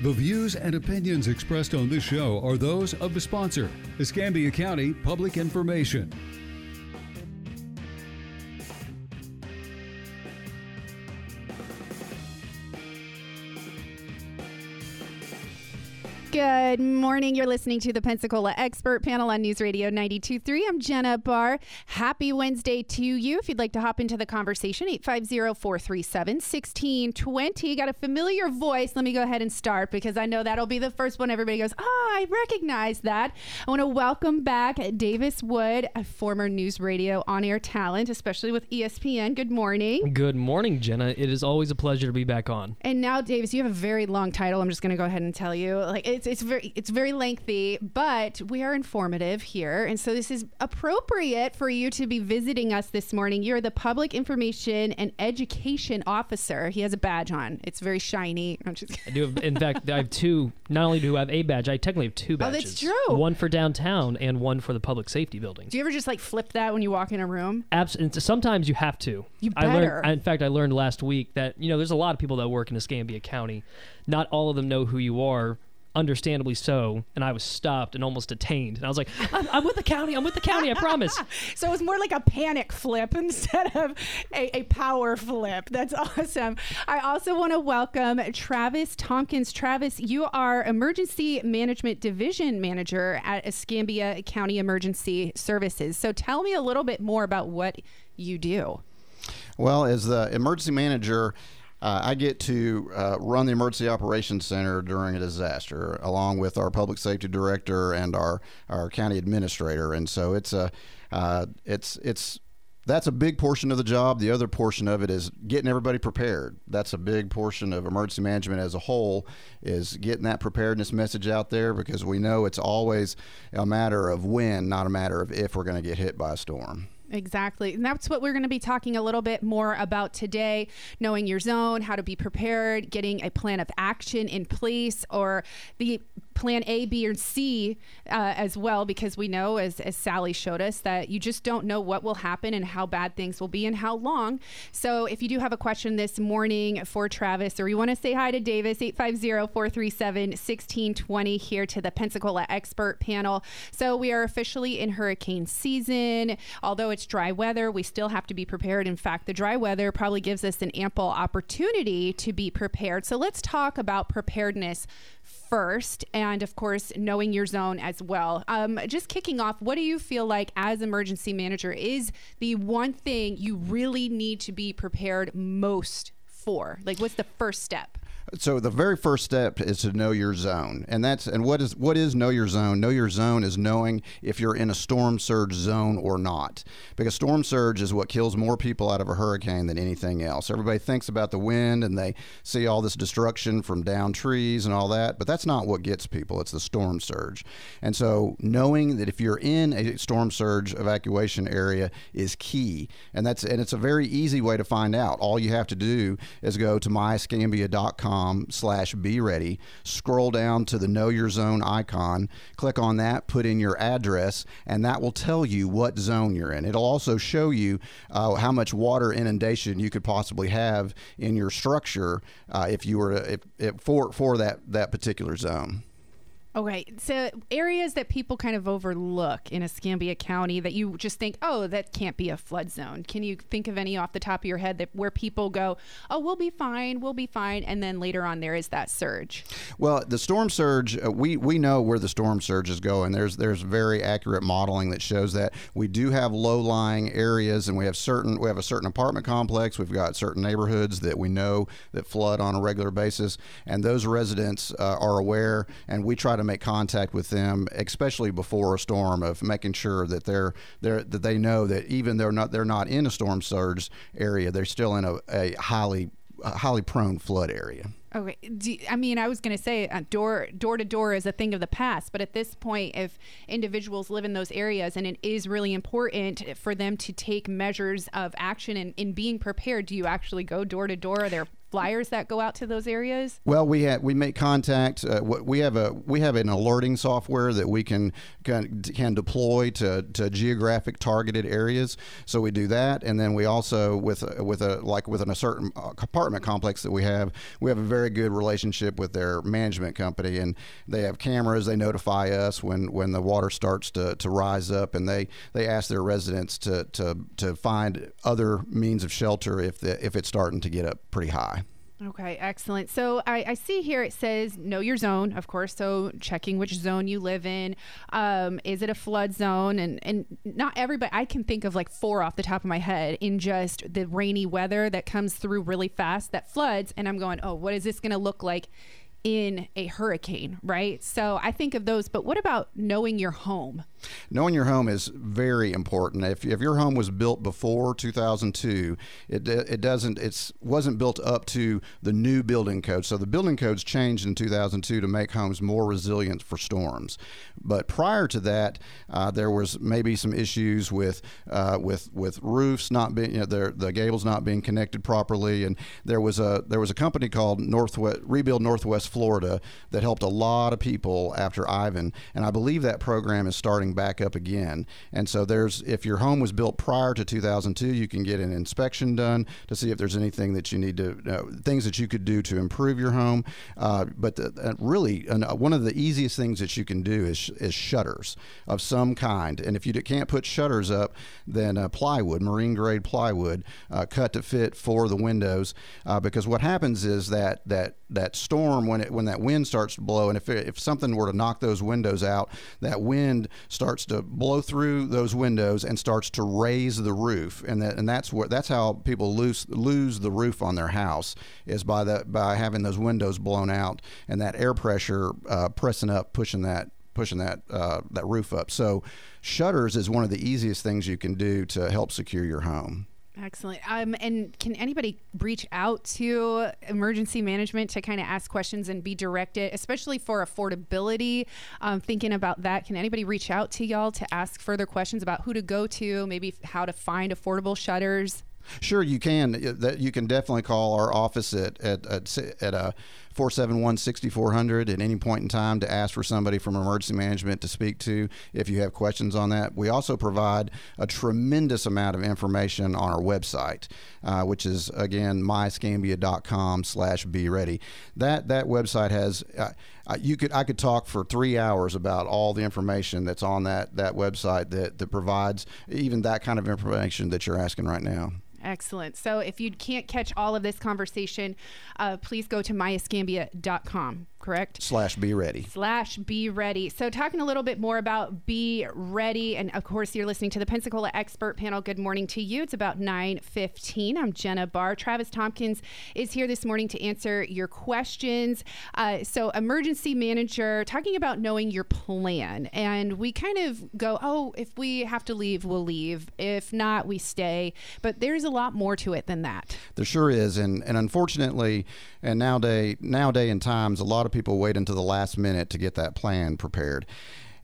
The views and opinions expressed on this show are those of the sponsor, Escambia County Public Information. Good morning. You're listening to the Pensacola Expert Panel on News Radio 92.3. I'm Jenna Barr. Happy Wednesday to you. If you'd like to hop into the conversation, 850-437-1620. Got a familiar voice. Let me go ahead and start because I know that'll be the first one everybody goes, oh, I recognize that. I want to welcome back Davis Wood, a former News Radio on-air talent, especially with ESPN. Good morning. Good morning, Jenna. It is always a pleasure to be back on. And now, Davis, you have a very long title. I'm just going to go ahead and tell you. Like it's it's very it's very lengthy, but we are informative here, and so this is appropriate for you to be visiting us this morning. You're the Public Information and Education Officer. He has a badge on. It's very shiny. I do have, in fact, I have two. Not only do I have a badge, I technically have two badges. Oh, that's true. One for downtown and one for the public safety building. Do you ever just like flip that when you walk in a room? Abs- and sometimes you have to. You I better. learned. In fact, I learned last week that you know there's a lot of people that work in Escambia County. Not all of them know who you are. Understandably so, and I was stopped and almost detained. And I was like, I'm, "I'm with the county. I'm with the county. I promise." So it was more like a panic flip instead of a, a power flip. That's awesome. I also want to welcome Travis Tompkins. Travis, you are Emergency Management Division Manager at Escambia County Emergency Services. So tell me a little bit more about what you do. Well, as the emergency manager, uh, I get to uh, run the emergency operations center during a disaster, along with our public safety director and our our county administrator. And so it's a uh, it's it's that's a big portion of the job. The other portion of it is getting everybody prepared. That's a big portion of emergency management as a whole is getting that preparedness message out there because we know it's always a matter of when, not a matter of if we're going to get hit by a storm. Exactly. And that's what we're going to be talking a little bit more about today knowing your zone, how to be prepared, getting a plan of action in place, or the plan A, B, or C uh, as well, because we know, as, as Sally showed us, that you just don't know what will happen and how bad things will be and how long. So if you do have a question this morning for Travis, or you want to say hi to Davis, 850 437 1620 here to the Pensacola Expert Panel. So we are officially in hurricane season. Although it's dry weather, we still have to be prepared. In fact, the dry weather probably gives us an ample opportunity to be prepared. So let's talk about preparedness first and of course knowing your zone as well. Um, just kicking off what do you feel like as emergency manager is the one thing you really need to be prepared most for? Like what's the first step So the very first step is to know your zone, and that's and what is what is know your zone? Know your zone is knowing if you're in a storm surge zone or not, because storm surge is what kills more people out of a hurricane than anything else. Everybody thinks about the wind and they see all this destruction from down trees and all that, but that's not what gets people. It's the storm surge, and so knowing that if you're in a storm surge evacuation area is key, and that's and it's a very easy way to find out. All you have to do is go to myescambia.com slash be ready. Scroll down to the know your zone icon. Click on that put in your address and that will tell you what zone you're in. It'll also show you uh, how much water inundation you could possibly have in your structure uh, if you were if, if for for that that particular zone Okay, so areas that people kind of overlook in Escambia County that you just think, oh, that can't be a flood zone. Can you think of any off the top of your head that where people go, oh, we'll be fine, we'll be fine, and then later on there is that surge? Well, the storm surge, uh, we we know where the storm surge is going. There's there's very accurate modeling that shows that we do have low-lying areas, and we have certain we have a certain apartment complex. We've got certain neighborhoods that we know that flood on a regular basis, and those residents uh, are aware, and we try to make contact with them, especially before a storm, of making sure that they're they're that they know that even they're not they're not in a storm surge area, they're still in a, a highly a highly prone flood area. Okay, I mean, I was going to say uh, door door to door is a thing of the past, but at this point, if individuals live in those areas, and it is really important for them to take measures of action and in being prepared, do you actually go door to door? Are there flyers that go out to those areas? Well, we have we make contact. Uh, we have a we have an alerting software that we can can, can deploy to, to geographic targeted areas. So we do that, and then we also with with a like within a certain uh, apartment complex that we have, we have a very good relationship with their management company, and they have cameras. They notify us when when the water starts to, to rise up, and they they ask their residents to to to find other means of shelter if the if it's starting to get up pretty high. Okay, excellent. So I, I, see here it says know your zone, of course. So checking which zone you live in. Um, is it a flood zone? And and not everybody. I can think of like four off the top of my head in just the rainy weather that comes through really fast that floods, and I'm going, oh, what is this going to look like? in a hurricane, right? So I think of those, but what about knowing your home? Knowing your home is very important. If, if your home was built before 2002, it, it doesn't it's wasn't built up to the new building code. So the building codes changed in 2002 to make homes more resilient for storms. But prior to that, uh, there was maybe some issues with uh, with with roofs not being you know, the gables not being connected properly, and there was a there was a company called Northwest Rebuild Northwest Florida that helped a lot of people after Ivan, and I believe that program is starting starting back up again. And so there's if your home was built prior to 2002, you can get an inspection done to see if there's anything that you need to uh, things that you could do to improve your home. Uh, but the, uh, really, uh, one of the easiest things that you can do is is shutters of some kind. And if you can't put shutters up, then uh, plywood, marine grade plywood, cut to fit for the windows. because what happens is that that that storm when it when that wind starts to blow, and if it, if something were to knock those windows out, that wind starts to blow through those windows and starts to raise the roof, and that and that's what that's how people lose lose the roof on their house is by that by having those windows blown out and that air pressure uh, pressing up, pushing that pushing that uh, that roof up. So shutters is one of the easiest things you can do to help secure your home. Excellent. Um, and can anybody reach out to emergency management to kind of ask questions and be directed, especially for affordability? Um, thinking about that, can anybody reach out to y'all to ask further questions about who to go to, maybe how to find affordable shutters? Sure, you can. That you can definitely call our office at at at, at a 471 6400 at any point in time to ask for somebody from emergency management to speak to if you have questions on that. We also provide a tremendous amount of information on our website, uh, which is again myescambia.com slash be ready. That that website has. Uh, you could I could talk for three hours about all the information that's on that that website that that provides even that kind of information that you're asking right now. Excellent. So if you can't catch all of this conversation, uh, please go to myescambia.com correct? Slash be ready. Slash be ready. So, talking a little bit more about be ready, and of course, you're listening to the Pensacola Expert Panel. Good morning to you. It's about 9:15. I'm Jenna Barr. Travis Tompkins is here this morning to answer your questions. Uh, so, emergency manager, talking about knowing your plan, and we kind of go, oh, if we have to leave, we'll leave. If not, we stay. But there's a lot more to it than that. There sure is, and and unfortunately, and nowadays nowadays in times, a lot of people wait until the last minute to get that plan prepared.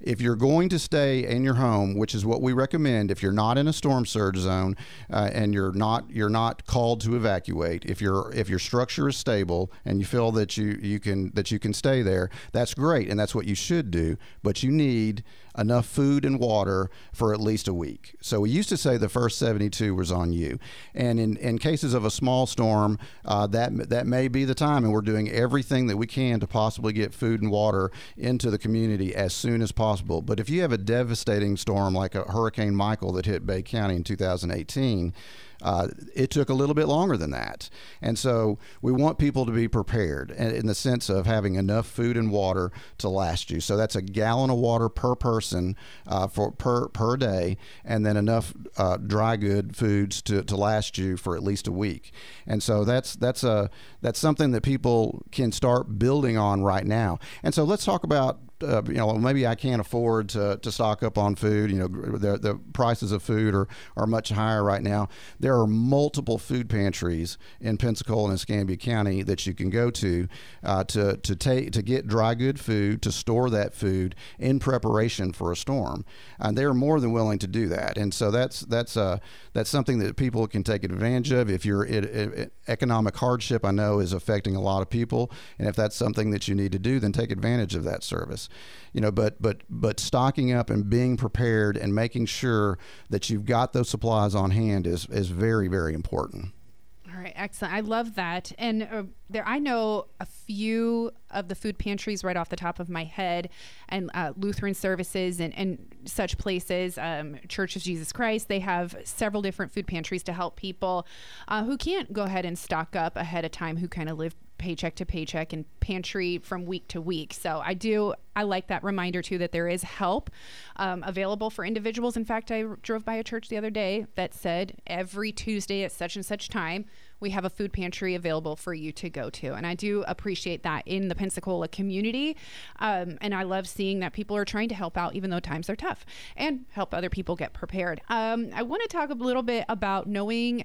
If you're going to stay in your home, which is what we recommend, if you're not in a storm surge zone uh, and you're not you're not called to evacuate, if your if your structure is stable and you feel that you you can that you can stay there, that's great and that's what you should do. But you need enough food and water for at least a week. So we used to say the first 72 was on you. And in, in cases of a small storm, uh, that, that may be the time. And we're doing everything that we can to possibly get food and water into the community as soon as possible. But if you have a devastating storm like a Hurricane Michael that hit Bay County in 2018, uh, it took a little bit longer than that. And so we want people to be prepared in the sense of having enough food and water to last you. So that's a gallon of water per person uh, for per per day, and then enough uh, dry good foods to, to last you for at least a week. And so that's that's a that's something that people can start building on right now. And so let's talk about uh, you know, maybe I can't afford to, to stock up on food. You know, the, the prices of food are, are much higher right now. There are multiple food pantries in Pensacola and Escambia County that you can go to uh, to to take to get dry good food to store that food in preparation for a storm, and they're more than willing to do that. And so that's that's uh, that's something that people can take advantage of. If you're it, it, economic hardship, I know is affecting a lot of people, and if that's something that you need to do, then take advantage of that service. You know, but but but stocking up and being prepared and making sure that you've got those supplies on hand is is very very important. All right, excellent. I love that. And uh, there, I know a few of the food pantries right off the top of my head, and uh, Lutheran services and, and such places, um, Church of Jesus Christ. They have several different food pantries to help people uh, who can't go ahead and stock up ahead of time, who kind of live paycheck to paycheck and pantry from week to week. So I do, I like that reminder too that there is help um, available for individuals. In fact, I drove by a church the other day that said every Tuesday at such and such time, we have a food pantry available for you to go to. And I do appreciate that in the Pensacola community. Um, and I love seeing that people are trying to help out, even though times are tough, and help other people get prepared. Um, I want to talk a little bit about knowing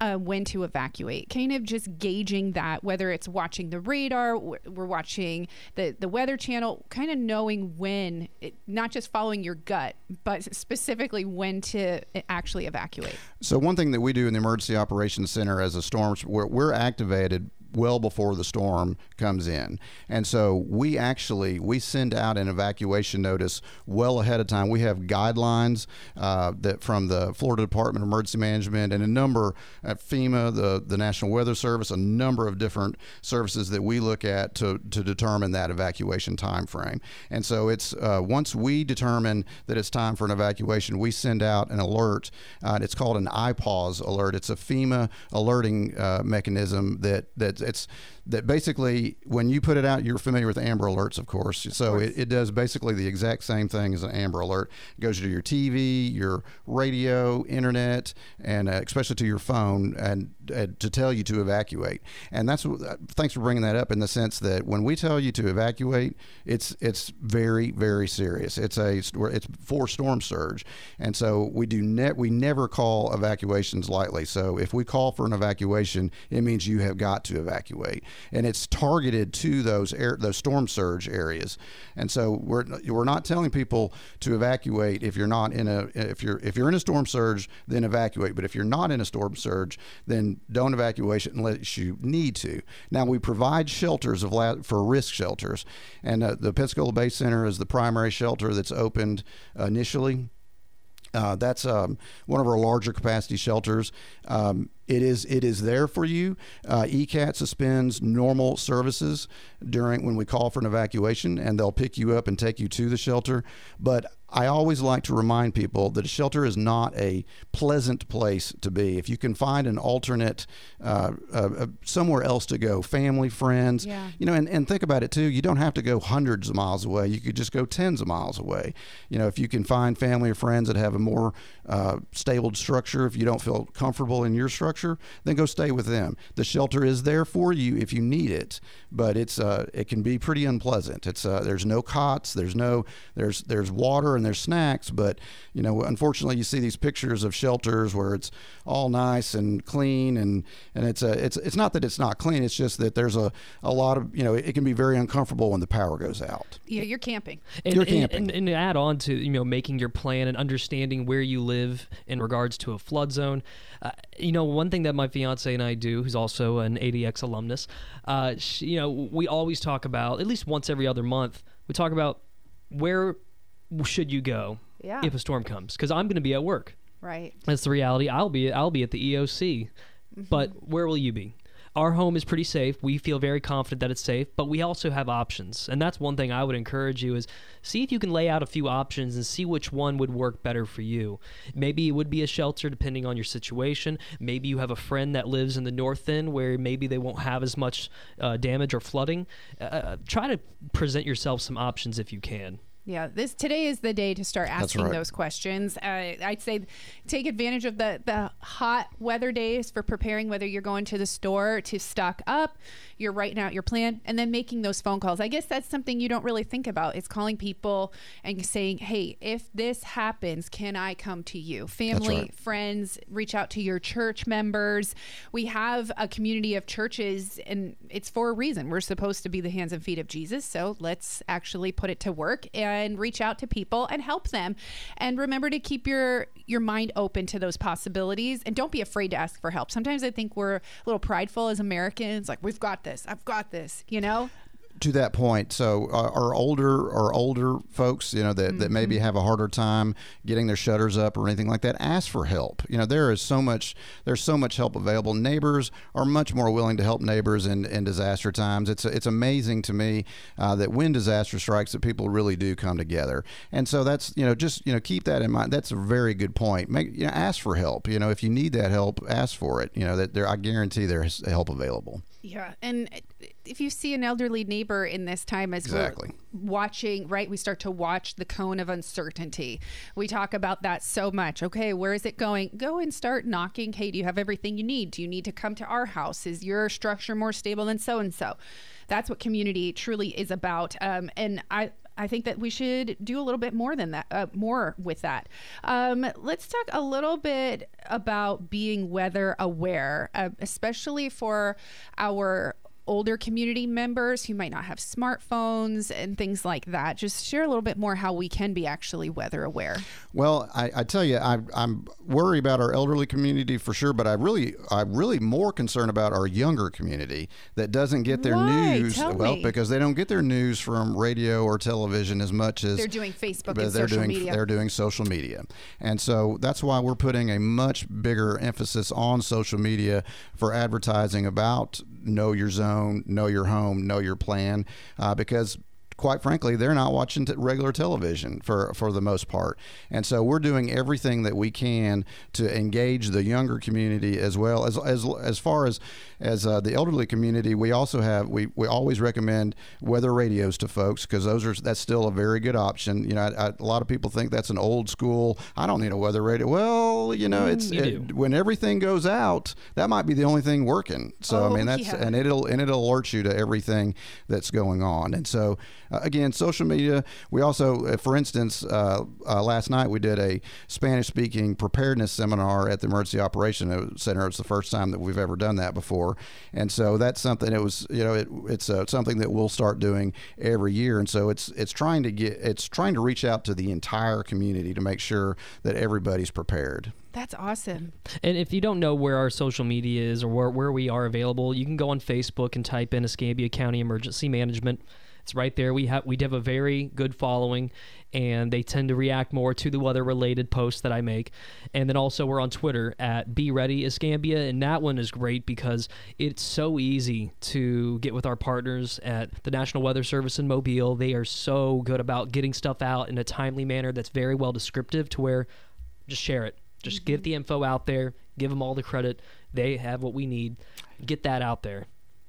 uh, when to evacuate. Kind of just gauging that, whether it's watching the radar, we're watching the the Weather Channel, kind of knowing when, it, not just following your gut, but specifically when to actually evacuate. So one thing that we do in the Emergency Operations Center as a storm, we're, we're activated well before the storm comes in. And so we actually we send out an evacuation notice well ahead of time. We have guidelines uh, that from the Florida Department of Emergency Management and a number at FEMA, the the National Weather Service, a number of different services that we look at to to determine that evacuation time frame. And so it's uh, once we determine that it's time for an evacuation, we send out an alert. Uh, it's called an IPAWS alert. It's a FEMA alerting uh, mechanism that that it's that basically when you put it out, you're familiar with Amber Alerts, of course. So course. It, it does basically the exact same thing as an Amber Alert. It goes to your TV, your radio, internet, and uh, especially to your phone, and uh, to tell you to evacuate. And that's uh, thanks for bringing that up in the sense that when we tell you to evacuate, it's it's very very serious. It's a it's for storm surge, and so we do net we never call evacuations lightly. So if we call for an evacuation, it means you have got to evacuate and it's targeted to those air, those storm surge areas. And so we're we're not telling people to evacuate if you're not in a if you're if you're in a storm surge, then evacuate. But if you're not in a storm surge, then don't evacuate unless you need to. Now we provide shelters of la- for risk shelters, and uh, the Pensacola Bay Center is the primary shelter that's opened initially. Uh, that's um, one of our larger capacity shelters. Um, it is it is there for you. Uh, ECAT suspends normal services during when we call for an evacuation, and they'll pick you up and take you to the shelter. But I always like to remind people that a shelter is not a pleasant place to be. If you can find an alternate, uh, uh, uh, somewhere else to go, family, friends, yeah. you know, and, and think about it too. You don't have to go hundreds of miles away. You could just go tens of miles away. You know, if you can find family or friends that have a more uh, stable structure, if you don't feel comfortable in your structure, then go stay with them. The shelter is there for you if you need it, but it's uh, it can be pretty unpleasant. It's uh, there's no cots, there's no there's there's water and there's snacks, but you know, unfortunately, you see these pictures of shelters where it's all nice and clean, and and it's a it's it's not that it's not clean. It's just that there's a a lot of you know it can be very uncomfortable when the power goes out. Yeah, you're camping. And, you're camping, and, and, and to add on to you know making your plan and understanding where you live in regards to a flood zone. Uh, you know, one thing that my fiance and I do, who's also an ADX alumnus, uh, she, you know, we always talk about at least once every other month. We talk about where should you go yeah. if a storm comes? Because I'm going to be at work. Right. That's the reality. I'll be I'll be at the EOC, mm-hmm. but where will you be? Our home is pretty safe. We feel very confident that it's safe, but we also have options. And that's one thing I would encourage you is see if you can lay out a few options and see which one would work better for you. Maybe it would be a shelter depending on your situation. Maybe you have a friend that lives in the north end where maybe they won't have as much uh, damage or flooding. Uh, uh try to present yourself some options if you can. Yeah, this today is the day to start asking right. those questions. Uh, I'd say take advantage of the the hot weather days for preparing. Whether you're going to the store to stock up, you're writing out your plan, and then making those phone calls. I guess that's something you don't really think about. Is calling people and saying, "Hey, if this happens, can I come to you?" Family, right. friends, reach out to your church members. We have a community of churches, and it's for a reason. We're supposed to be the hands and feet of Jesus, so let's actually put it to work and reach out to people and help them. And remember to keep your your mind open to those possibilities, and don't be afraid to ask for help. Sometimes I think we're a little prideful as Americans, like we've got this, I've got this, you know. To that point, so uh, our older or older folks, you know, that, that maybe Mm-hmm. have a harder time getting their shutters up or anything like that, ask for help. You know, there is so much there's so much help available. Neighbors are much more willing to help neighbors in, in disaster times. It's it's amazing to me uh, that when disaster strikes, that people really do come together. And so that's you know just you know keep that in mind. That's a very good point. Make you know ask for help. You know, if you need that help, ask for it. You know that there I guarantee there's help available. Yeah, and if you see an elderly neighbor in this time as Exactly. we're watching, right, we start to watch the cone of uncertainty. We talk about that so much. Okay, where is it going? Go and start knocking. Hey, do you have everything you need? Do you need to come to our house? Is your structure more stable than so and so? That's what community truly is about. Um, and I, I think that we should do a little bit more than that, uh, more with that. Um, let's talk a little bit about being weather aware, uh, especially for our older community members who might not have smartphones and things like that. Just share a little bit more how we can be actually weather aware. Well, I, I tell you, I, I'm worried about our elderly community for sure, but I really, I'm really more concerned about our younger community that doesn't get their Why? news Tell well me. because they don't get their news from radio or television as much as They're doing Facebook and they're social doing media. they're doing social media, and so that's why we're putting a much bigger emphasis on social media for advertising about know your zone, know your home, know your plan, uh, because quite frankly, they're not watching t- regular television for for the most part, and so we're doing everything that we can to engage the younger community as well as as as far as as uh, the elderly community. We also have we we always recommend weather radios to folks because those are that's still a very good option. You know, I, I, a lot of people think that's an old school. I don't need a weather radio. Well, you know, it's you it- when everything goes out, that might be the only thing working. So I Oh, mean, that's yeah. and it'll and it'll alert you to everything that's going on. And so again, social media. We also, uh, for instance, uh, uh, last night we did a Spanish-speaking preparedness seminar at the Emergency Operation Center. It's the first time that we've ever done that before, and so that's something. It was, you know, it, it's uh, something that we'll start doing every year. And so it's it's trying to get it's trying to reach out to the entire community to make sure that everybody's prepared. That's awesome. And if you don't know where our social media is or where, where we are available, you can go on Facebook and type in Escambia County Emergency Management. It's right there. We have we have a very good following, and they tend to react more to the weather related posts that I make. And then also we're on Twitter at Be Ready Escambia, and that one is great because it's so easy to get with our partners at the National Weather Service in Mobile. They are so good about getting stuff out in a timely manner that's very well descriptive to where just share it. Just get mm-hmm. the info out there. Give them all the credit. They have what we need. Get that out there.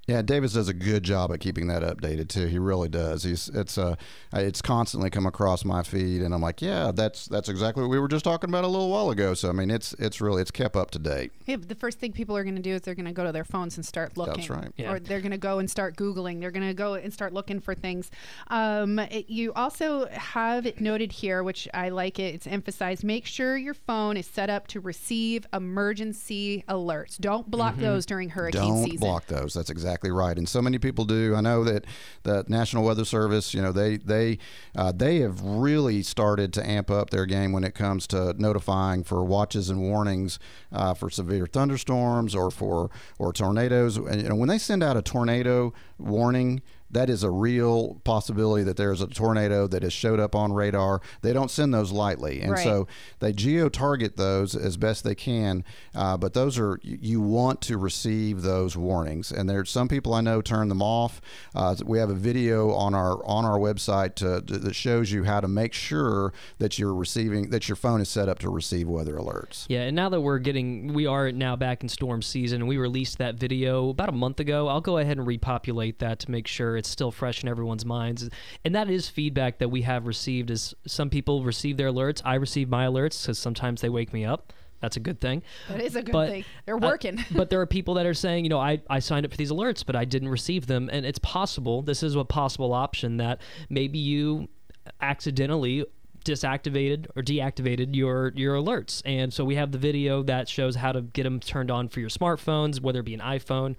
Yeah, Davis does a good job at keeping that updated too. He really does. He's it's uh it's constantly come across my feed, and I'm like, yeah, that's that's exactly what we were just talking about a little while ago. So I mean, it's it's really it's kept up to date. Yeah, but the first thing people are going to do is they're going to go to their phones and start looking. That's right. Yeah. Or they're going to go and start Googling. They're going to go and start looking for things. Um, it- you also have it noted here, which I like it. It's emphasized make sure your phone is set up to receive emergency alerts. Don't block those during hurricane Mm-hmm. Don't season. block those. That's exactly right. And so many people do. I know that the National Weather Service, you know, they they uh, they have really started to amp up their game when it comes to notifying for watches and warnings uh, for severe thunderstorms or for or tornadoes. And you know, when they send out a tornado warning. That is a real possibility that there's a tornado that has showed up on radar. They don't send those lightly, and Right. so they geo target those as best they can. Uh, but those are you- you want to receive those warnings, and there's some people I know turn them off. Uh, we have a video on our on our website to, to- that shows you how to make sure that you're receiving that your phone is set up to receive weather alerts. Yeah, and now that we're getting, we are now back in storm season, and we released that video about a month ago. I'll go ahead and repopulate that to make sure it's still fresh in everyone's minds. And that is feedback that we have received. Is some people receive their alerts. I receive my alerts because sometimes they wake me up. That's a good thing. That is a good But, thing. They're uh, working. but there are people that are saying, you know, I, I signed up for these alerts, but I didn't receive them. And it's possible, this is a possible option that maybe you accidentally disactivated or deactivated your your alerts. And so we have the video that shows how to get them turned on for your smartphones, whether it be an iPhone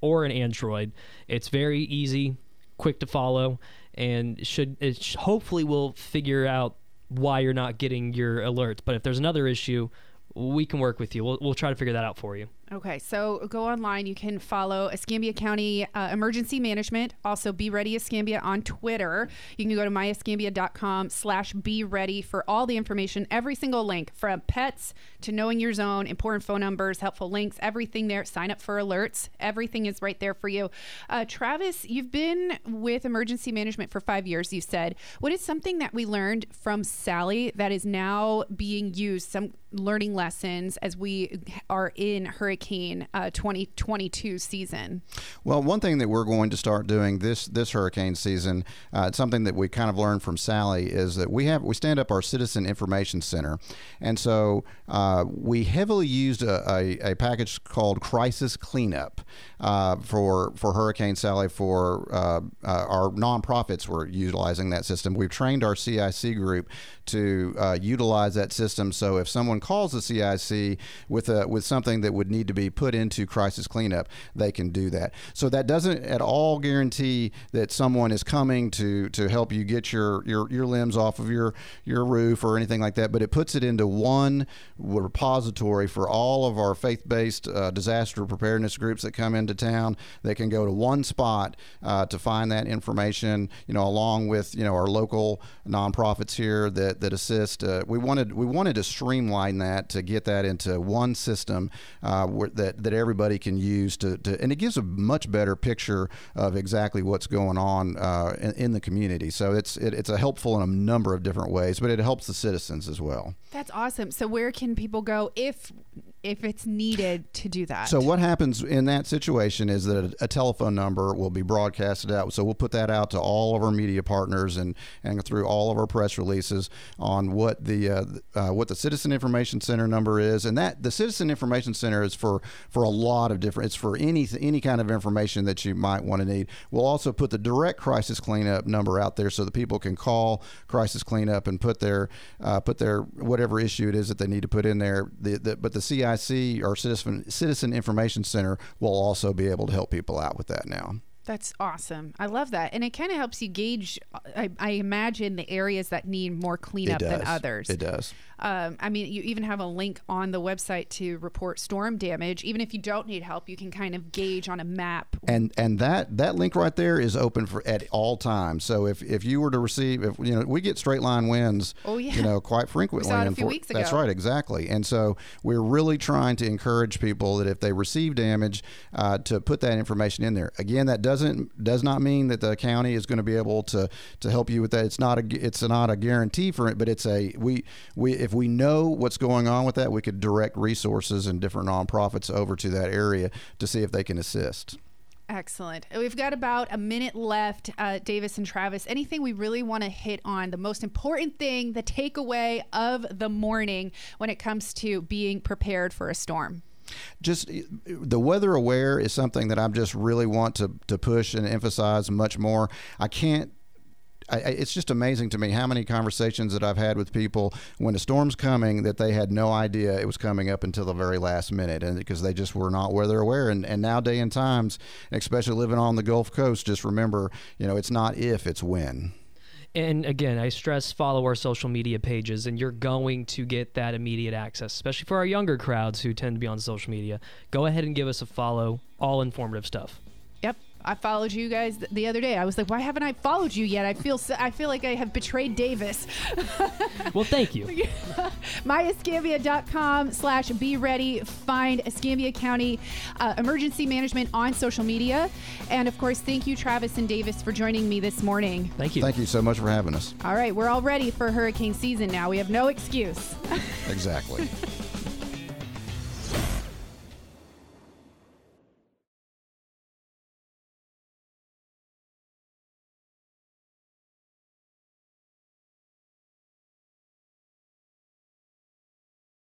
or an Android. It's very easy, quick to follow, and should it sh- hopefully will figure out why you're not getting your alerts. But if there's another issue, we can work with you. We'll, we'll try to figure that out for you. Okay, so go online. You can follow Escambia County uh, Emergency Management. Also, Be Ready Escambia on Twitter. You can go to myescambia.com slash be ready for all the information, every single link from pets to knowing your zone, important phone numbers, helpful links, everything there. Sign up for alerts. Everything is right there for you. Uh, Travis, you've been with emergency management for five years, you said. What is something that we learned from Sally that is now being used, some learning lessons as we are in Hurricane uh, 2022 season? Well, one thing that we're going to start doing this this hurricane season, uh, it's something that we kind of learned from Sally, is that we have we stand up our Citizen Information Center, and so uh, we heavily used a, a, a package called Crisis Cleanup uh, for for Hurricane Sally. For uh, uh, our nonprofits were utilizing that system. We've trained our CIC group to utilize that system. So if someone calls the CIC with a with something that would need to be put into crisis cleanup, they can do that. So that doesn't at all guarantee that someone is coming to to help you get your your, your limbs off of your your roof or anything like that. But it puts it into one repository for all of our faith-based uh, disaster preparedness groups that come into town. They can go to one spot uh, to find that information. You know, along with you know our local nonprofits here that that assist. Uh, we wanted we wanted to streamline that to get that into one system uh, where, that that everybody can use to, to and it gives a much better picture of exactly what's going on uh, in, in the community. So it's it, it's a helpful in a number of different ways, but it helps the citizens as well. That's awesome. So where can people go if if it's needed to do that? So what happens in that situation is that a, a telephone number will be broadcasted out. So we'll put that out to all of our media partners and, and through all of our press releases on what the uh, uh, what the Citizen Information Center number is, and that the Citizen Information Center is for for a lot of different. It's for any any kind of information that you might want to need. We'll also put the direct crisis cleanup number out there so that people can call crisis cleanup and put their uh, put their whatever issue it is that they need to put in there. The, the, but the CIC or Citizen Citizen Information Center will also be able to help people out with that now. That's awesome. I love that. And it kind of helps you gauge, I, I imagine, the areas that need more cleanup than others. It does. Um, I mean, you even have a link on the website to report storm damage. Even if you don't need help, you can kind of gauge on a map. and and that that link right there is open for at all times. So if, if you were to receive, if you know, we get straight line winds, Oh, yeah. you know, quite frequently. saw it a few weeks ago. That's right, exactly. And so we're really trying to encourage people that if they receive damage, uh, to put that information in there. Again, that doesn't does not mean that the county is going to be able to to help you with that. It's not a it's not a guarantee for it, but it's a we we if we know what's going on with that, we could direct resources and different nonprofits over to that area to see if they can assist. Excellent. We've got about a minute left, uh, Davis and Travis. Anything we really want to hit on? The most important thing, the takeaway of the morning when it comes to being prepared for a storm. Just eh, the weather aware is something that I just really want to, to push and emphasize much more. I can't. I, I- it's just amazing to me how many conversations that I've had with people when a storm's coming that they had no idea it was coming up until the very last minute, and because they just were not weather aware. And, and now, day and times, especially living on the Gulf Coast, just remember, you know, it's not if, it's when. And again, I stress follow our social media pages, and you're going to get that immediate access, especially for our younger crowds who tend to be on social media. Go ahead and give us a follow, all informative stuff. Yep. I followed you guys th- the other day. I was like, why haven't I followed you yet? I feel so, I feel like I have betrayed Davis. Well, thank you. myescambia.com slash be ready. Find Escambia County uh, Emergency Management on social media. And of course, thank you, Travis and Davis, for joining me this morning. Thank you. Thank you so much for having us. All right, we're all ready for hurricane season now. We have no excuse. Exactly.